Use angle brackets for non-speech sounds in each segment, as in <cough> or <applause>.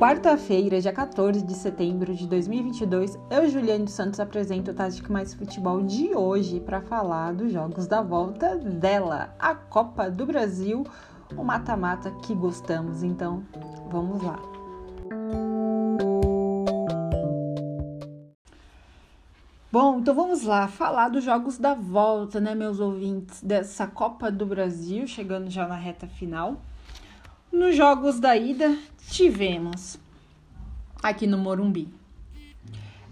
Quarta-feira, dia 14 de setembro de 2022, eu, Juliane dos Santos, apresento o Tático Mais Futebol de hoje para falar dos jogos da volta dela, a Copa do Brasil, o mata-mata que gostamos. Então, vamos lá. Bom, então vamos lá falar dos jogos da volta, né, meus ouvintes, dessa Copa do Brasil, chegando já na reta final. Nos jogos da ida, tivemos aqui no Morumbi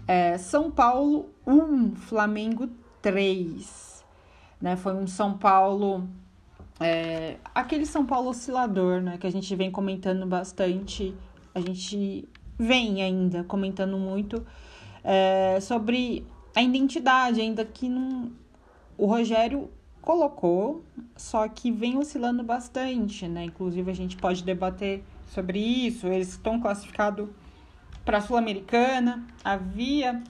é, São Paulo 1, Flamengo 3. Né? Foi um São Paulo, é, aquele São Paulo oscilador, né? que a gente vem comentando bastante, a gente vem ainda comentando muito é, sobre a identidade, ainda que não, o Rogério colocou, só que vem oscilando bastante, né? Inclusive a gente pode debater sobre isso. Eles estão classificados para a Sul-Americana, havia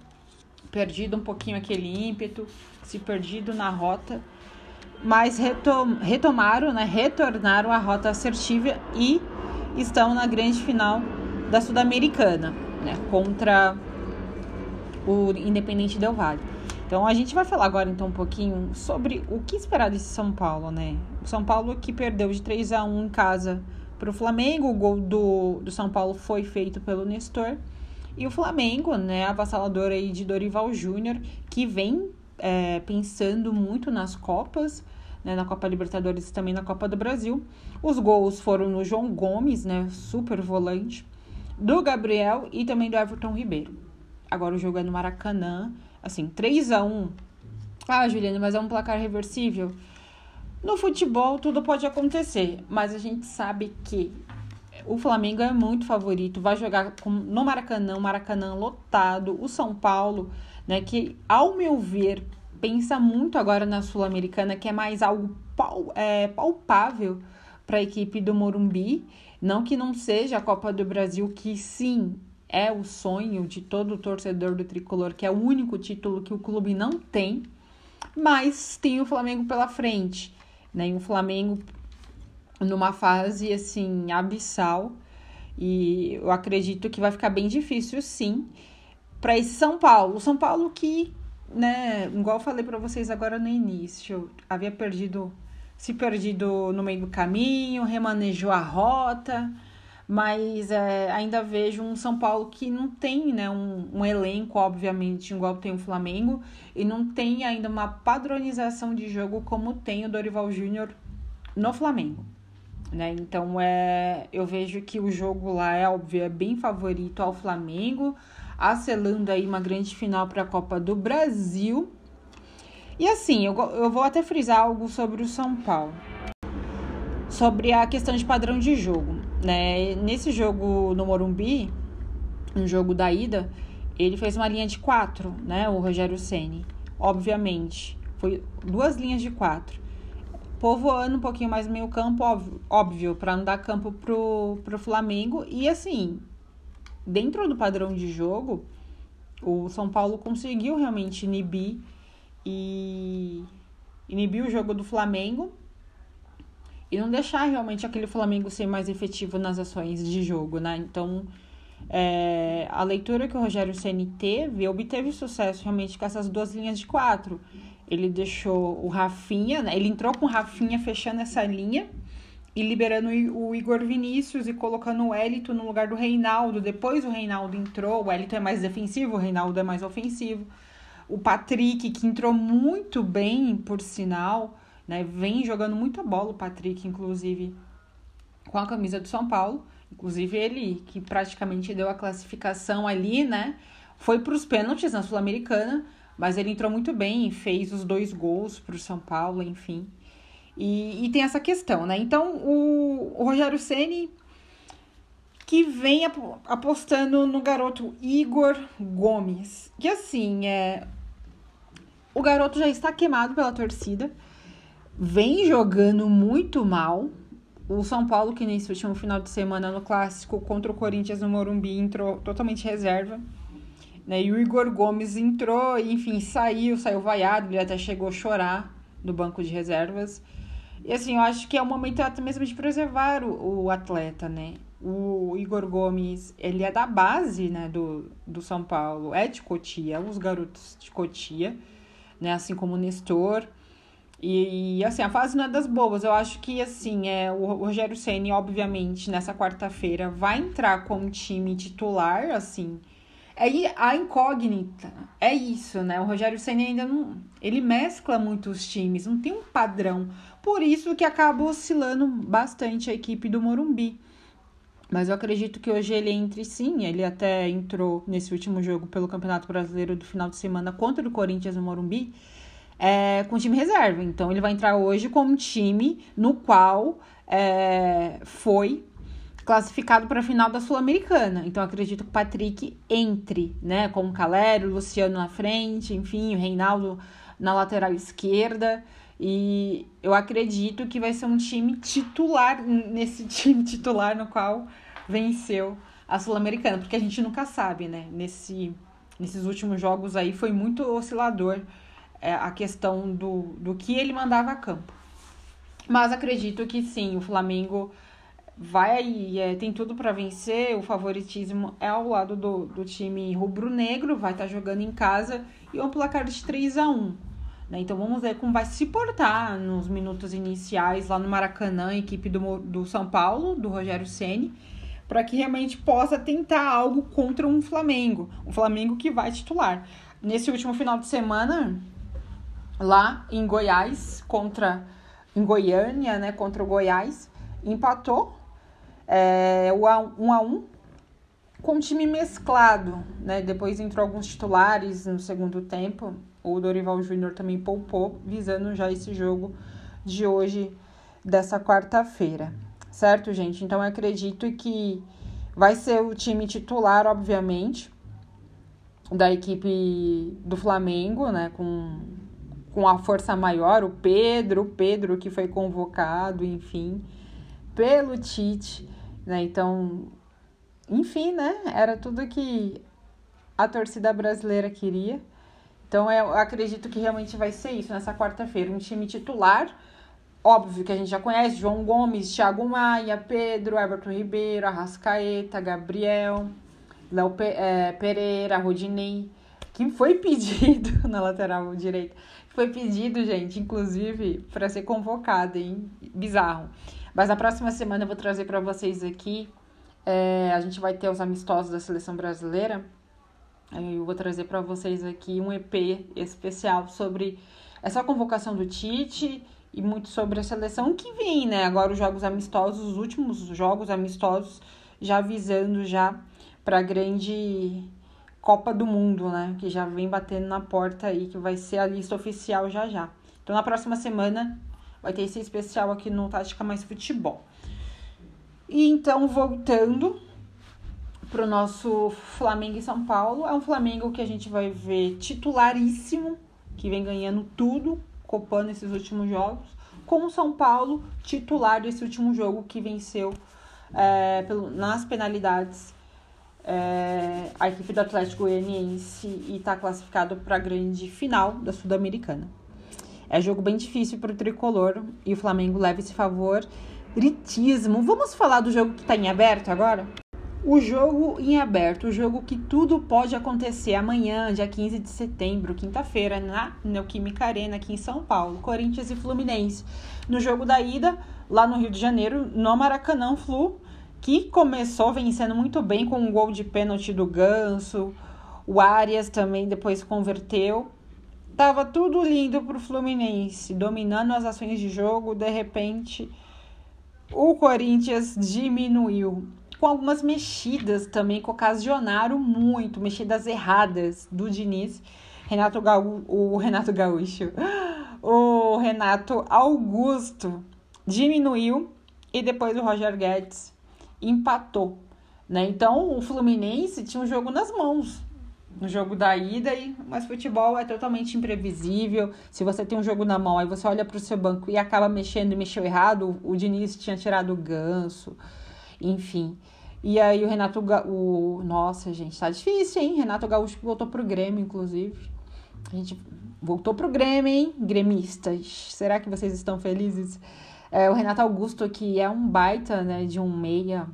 perdido um pouquinho aquele ímpeto, se perdido na rota, mas retom retomaram, né? Retornaram à rota assertiva e estão na grande final da Sul-Americana, né? Contra o Independente Del Valle. Então a gente vai falar agora então um pouquinho sobre o que esperar desse São Paulo, né? O São Paulo que perdeu de 3 a 1 em casa para o Flamengo, o gol do, do São Paulo foi feito pelo Nestor. E o Flamengo, né, avassalador aí de Dorival Júnior, que vem é, pensando muito nas Copas, né, na Copa Libertadores e também na Copa do Brasil. Os gols foram no João Gomes, né, super volante, do Gabriel e também do Everton Ribeiro. Agora o jogo é no Maracanã, assim, 3 a 1 Ah, Juliana, mas é um placar reversível. No futebol tudo pode acontecer, mas a gente sabe que o Flamengo é muito favorito, vai jogar no Maracanã, Maracanã lotado, o São Paulo, né, que ao meu ver pensa muito agora na Sul-Americana, que é mais algo pal, é, palpável para a equipe do Morumbi, não que não seja a Copa do Brasil, que sim é o sonho de todo torcedor do tricolor, que é o único título que o clube não tem, mas tem o Flamengo pela frente, né? E o Flamengo numa fase assim abissal e eu acredito que vai ficar bem difícil sim para esse São Paulo. O São Paulo que, né, igual eu falei para vocês agora no início, havia perdido se perdido no meio do caminho, remanejou a rota, mas é, ainda vejo um São Paulo que não tem né, um, um, elenco, obviamente, igual tem o Flamengo, e não tem ainda uma padronização de jogo como tem o Dorival Júnior no Flamengo. Né? Então é, eu vejo que o jogo lá é óbvio, é bem favorito ao Flamengo, acelando aí uma grande final para a Copa do Brasil. E assim, eu, eu vou até frisar algo sobre o São Paulo sobre a questão de padrão de jogo, né? Nesse jogo no Morumbi, no jogo da ida, ele fez uma linha de quatro, né? O Rogério Ceni, obviamente, foi duas linhas de quatro, povoando um pouquinho mais meio campo, óbvio, óbvio para não dar campo pro pro Flamengo e assim, dentro do padrão de jogo, o São Paulo conseguiu realmente inibir e inibir o jogo do Flamengo e não deixar realmente aquele Flamengo ser mais efetivo nas ações de jogo, né? Então, é, a leitura que o Rogério Ceni teve obteve sucesso realmente com essas duas linhas de quatro. Ele deixou o Rafinha, né? ele entrou com o Rafinha fechando essa linha e liberando o Igor Vinícius e colocando o Elito no lugar do Reinaldo. Depois o Reinaldo entrou, o Elito é mais defensivo, o Reinaldo é mais ofensivo. O Patrick, que entrou muito bem, por sinal, né? Vem jogando muita bola o Patrick, inclusive, com a camisa do São Paulo. Inclusive ele, que praticamente deu a classificação ali, né? Foi para os pênaltis na Sul-Americana, mas ele entrou muito bem fez os dois gols para o São Paulo, enfim. E, e, tem essa questão, né? Então, o, o Rogério Ceni que vem apostando no garoto Igor Gomes. Que assim, é o garoto já está queimado pela torcida vem jogando muito mal. O São Paulo, que nesse último final de semana no clássico contra o Corinthians no Morumbi, entrou totalmente reserva. Né? E o Igor Gomes entrou, enfim, saiu, saiu vaiado, ele até chegou a chorar no banco de reservas. E assim, eu acho que é o momento até mesmo de preservar o, o atleta, né? o Igor Gomes, ele é da base, né, do, do São Paulo, é de Cotia, os garotos de Cotia, né, assim como o Nestor. E, assim, a fase não é das boas. Eu acho que, assim, é, o Rogério Ceni obviamente, nessa quarta-feira, vai entrar com um time titular, assim. É a incógnita. É isso, né? O Rogério Ceni ainda não. Ele mescla muito os times, não tem um padrão. Por isso que acaba oscilando bastante a equipe do Morumbi. Mas eu acredito que hoje ele entre sim. Ele até entrou nesse último jogo pelo Campeonato Brasileiro do final de semana contra o Corinthians no Morumbi é, com time reserva. Então ele vai entrar hoje com um time no qual é, foi classificado para a final da Sul-Americana. Então acredito que o Patrick entre, né? Com o Calério, o Luciano na frente, enfim, o Reinaldo na lateral esquerda. E eu acredito que vai ser um time titular, nesse <laughs> time titular no qual venceu a Sul-Americana, porque a gente nunca sabe, né? Nesse, nesses últimos jogos aí foi muito oscilador é, a questão do, do que ele mandava a campo. Mas acredito que sim, o Flamengo vai é, tem tudo para vencer. O favoritismo é ao lado do, do time rubro-negro, vai estar tá jogando em casa e um placar de 3 a 1 né? Então vamos ver como vai se portar nos minutos iniciais lá no Maracanã, equipe do, do São Paulo, do Rogério Ceni, para que realmente possa tentar algo contra um Flamengo, um Flamengo que vai titular. Nesse último final de semana, lá em Goiás, contra em Goiânia, né, contra o Goiás, empatou é, o a, um a um com um time mesclado, né? Depois entrou alguns titulares no segundo tempo o Dorival Júnior também poupou, visando já esse jogo de hoje, dessa quarta-feira. Certo, gente? Então, eu acredito que vai ser o time titular, obviamente, da equipe do Flamengo, né? Com, com a força maior, o Pedro, Pedro que foi convocado, enfim, pelo Tite, né? Então, enfim, né? Era tudo que a torcida brasileira queria. Então eu acredito que realmente vai ser isso nessa quarta-feira. Um time titular, óbvio que a gente já conhece, João Gomes, Thiago Maia, Pedro, Everton Ribeiro, Arrascaeta, Gabriel, Léo é, Pereira, Rodinei, que foi <laughs> pedido na lateral direita. Foi pedido, gente, inclusive, para ser convocado, hein? Bizarro. Mas na próxima semana eu vou trazer para vocês aqui. É, a gente vai ter os amistosos da seleção brasileira eu vou trazer para vocês aqui um EP especial sobre essa convocação do Tite e muito sobre a seleção que vem, né? Agora os jogos amistosos, os últimos jogos amistosos, já visando já para grande Copa do Mundo, né? Que já vem batendo na porta aí, que vai ser a lista oficial já já. Então na próxima semana vai ter esse especial aqui no Tática Mais Futebol. E então voltando para o nosso Flamengo e São Paulo. É um Flamengo que a gente vai ver titularíssimo, que vem ganhando tudo, copando esses últimos jogos, com o São Paulo titular desse último jogo que venceu é, pelo, nas penalidades é, a equipe do Atlético Goianiense e está classificado para a grande final da Sul-Americana. É jogo bem difícil para o tricolor e o Flamengo leva esse favor. Ritismo. Vamos falar do jogo que está em aberto agora? O jogo em aberto, o jogo que tudo pode acontecer amanhã, dia 15 de setembro, quinta-feira, na Neoquímica Arena, aqui em São Paulo, Corinthians e Fluminense. No jogo da ida, lá no Rio de Janeiro, no Maracanã Flu, que começou vencendo muito bem com um gol de pênalti do Ganso. O Arias também depois converteu. Tava tudo lindo pro Fluminense, dominando as ações de jogo, de repente o Corinthians diminuiu com algumas mexidas também que ocasionaram muito, mexidas erradas do Diniz. Renato Gaú, o Renato Gaúcho, <gasps> o Renato Augusto diminuiu e depois o Roger Guedes empatou. Né? Então o Fluminense tinha um jogo nas mãos no jogo da ida, e, mas futebol é totalmente imprevisível. Se você tem um jogo na mão, aí você olha para o seu banco e acaba mexendo e mexeu errado, o Diniz tinha tirado o ganso, enfim. E aí o Renato o Nossa, gente, tá difícil, hein? Renato Gaúcho voltou pro Grêmio, inclusive. A gente voltou pro Grêmio, hein? Gremistas. Será que vocês estão felizes? É, o Renato Augusto, que é um baita, né, de um meia,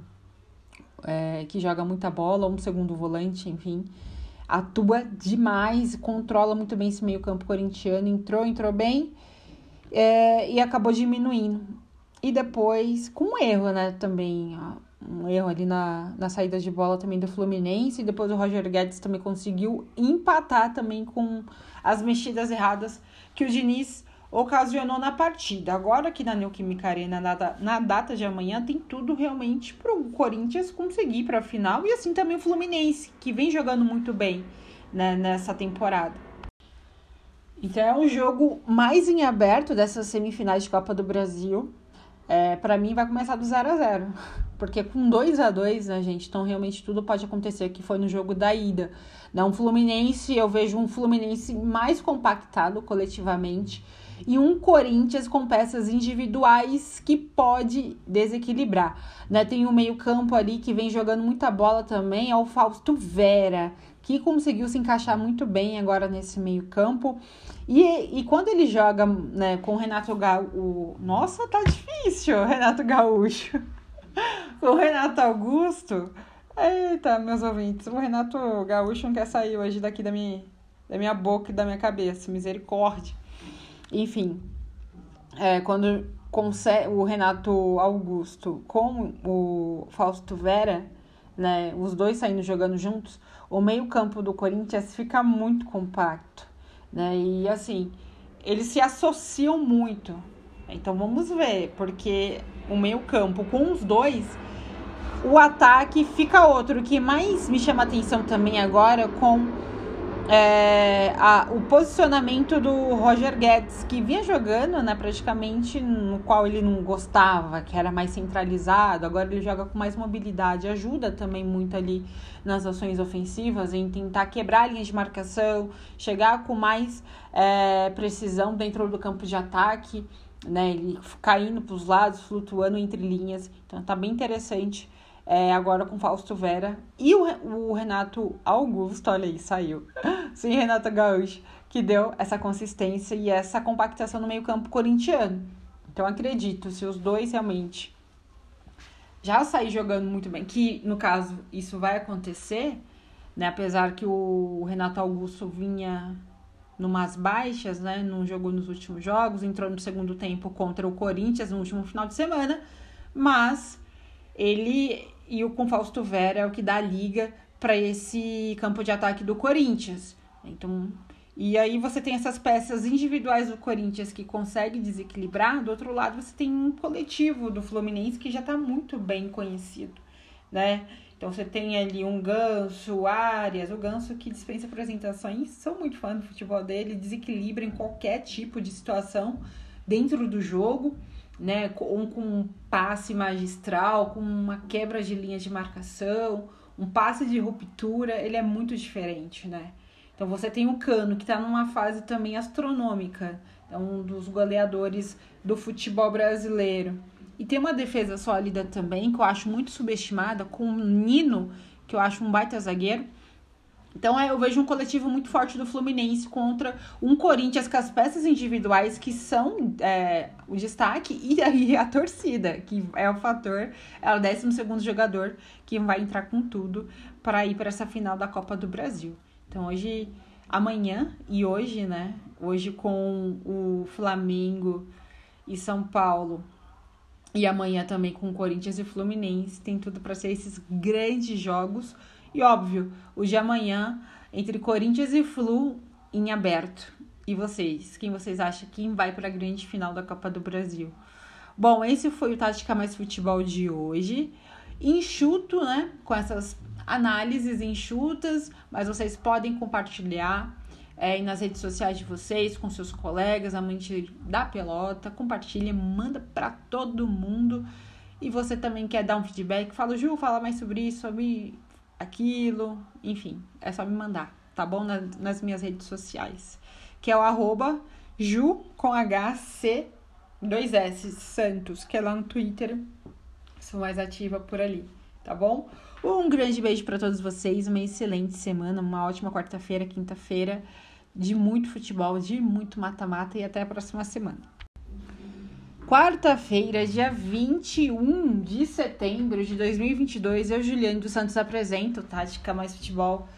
é, que joga muita bola, um segundo volante, enfim. Atua demais, controla muito bem esse meio-campo corintiano. Entrou, entrou bem é, e acabou diminuindo. E depois, com um erro, né, também. Um erro ali na, na saída de bola também do Fluminense. E depois o Roger Guedes também conseguiu empatar também com as mexidas erradas que o Diniz ocasionou na partida. Agora aqui na Neoquímica Arena, na, na data de amanhã, tem tudo realmente para o Corinthians conseguir para a final e assim também o Fluminense, que vem jogando muito bem né, nessa temporada. Então é um jogo mais em aberto dessas semifinais de Copa do Brasil. É, para mim vai começar do 0 a 0 <laughs> porque com 2 a 2 né, gente, então realmente tudo pode acontecer, que foi no jogo da ida. Né, Fluminense, eu vejo um Fluminense mais compactado coletivamente, e um Corinthians com peças individuais que pode desequilibrar. Né? Tem um meio-campo ali que vem jogando muita bola também, é o Fausto Vera, que conseguiu se encaixar muito bem agora nesse meio-campo. E, e quando ele joga né, com o Renato Gaúcho. Nossa, tá difícil, Renato Gaúcho. <laughs> o Renato Augusto. Eita, meus ouvintes, o Renato Gaúcho não quer sair hoje daqui da minha, da minha boca e da minha cabeça. Misericórdia. Enfim, é, quando o Renato Augusto com o Fausto Vera, né, os dois saindo jogando juntos, o meio-campo do Corinthians fica muito compacto, né? E assim, eles se associam muito. Então vamos ver, porque o meio-campo com os dois, o ataque fica outro. O que mais me chama atenção também agora com é, a, o posicionamento do Roger Guedes, que vinha jogando né, praticamente no qual ele não gostava, que era mais centralizado, agora ele joga com mais mobilidade, ajuda também muito ali nas ações ofensivas, em tentar quebrar a linha de marcação, chegar com mais é, precisão dentro do campo de ataque, né, ele caindo para os lados, flutuando entre linhas, então tá bem interessante é, agora com Fausto Vera e o, o Renato Augusto, olha aí, saiu. <gasps> Sim, Renato Gaúcho, que deu essa consistência e essa compactação no meio-campo corintiano. Então acredito, se os dois realmente já sair jogando muito bem, que no caso isso vai acontecer, né? Apesar que o Renato Augusto vinha numas baixas, né? Não jogou nos últimos jogos, entrou no segundo tempo contra o Corinthians no último final de semana, mas ele e o com Fausto Vera é o que dá a liga para esse campo de ataque do Corinthians. Então, e aí você tem essas peças individuais do Corinthians que consegue desequilibrar, do outro lado você tem um coletivo do Fluminense que já está muito bem conhecido, né? Então você tem ali um Ganso, o Arias, o Ganso que dispensa apresentações, sou muito fã do futebol dele, desequilibra em qualquer tipo de situação dentro do jogo né, um com um passe magistral, com uma quebra de linha de marcação, um passe de ruptura, ele é muito diferente, né? Então você tem o Cano, que está numa fase também astronômica, é um dos goleadores do futebol brasileiro. E tem uma defesa sólida também, que eu acho muito subestimada, com o Nino, que eu acho um baita zagueiro, então é, eu vejo um coletivo muito forte do Fluminense contra um Corinthians com as peças individuais que são é, o destaque e aí <laughs> a torcida, que é o fator, é o 12 jogador que vai entrar com tudo para ir para essa final da Copa do Brasil. Então hoje, amanhã e hoje, né? Hoje com o Flamengo e São Paulo e amanhã também com o Corinthians e Fluminense, tem tudo para ser esses grandes jogos e óbvio, o de amanhã entre Corinthians e Flu em aberto. E vocês? Quem vocês acham quem vai para a grande final da Copa do Brasil? Bom, esse foi o Tática Mais Futebol de hoje. Enxuto, né? Com essas análises enxutas, mas vocês podem compartilhar é, nas redes sociais de vocês, com seus colegas, amante da pelota. Compartilha, manda para todo mundo. E você também quer dar um feedback? Fala, Ju, fala mais sobre isso, sobre aquilo, enfim, é só me mandar, tá bom? nas, nas minhas redes sociais, que é o arroba ju com HC 2S Santos, que é lá no Twitter. Sou mais ativa por ali, tá bom? Um grande beijo para todos vocês, uma excelente semana, uma ótima quarta-feira, quinta-feira, de muito futebol, de muito mata-mata e até a próxima semana. Quarta-feira, dia 21 de setembro de 2022, eu, Juliane dos Santos, apresento Tática Mais Futebol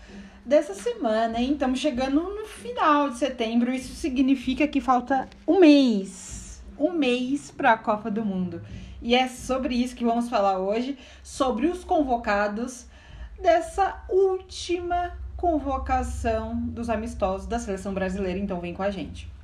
dessa semana, hein? Estamos chegando no final de setembro, isso significa que falta um mês, um mês para a Copa do Mundo. E é sobre isso que vamos falar hoje, sobre os convocados dessa última convocação dos amistosos da seleção brasileira. Então vem com a gente.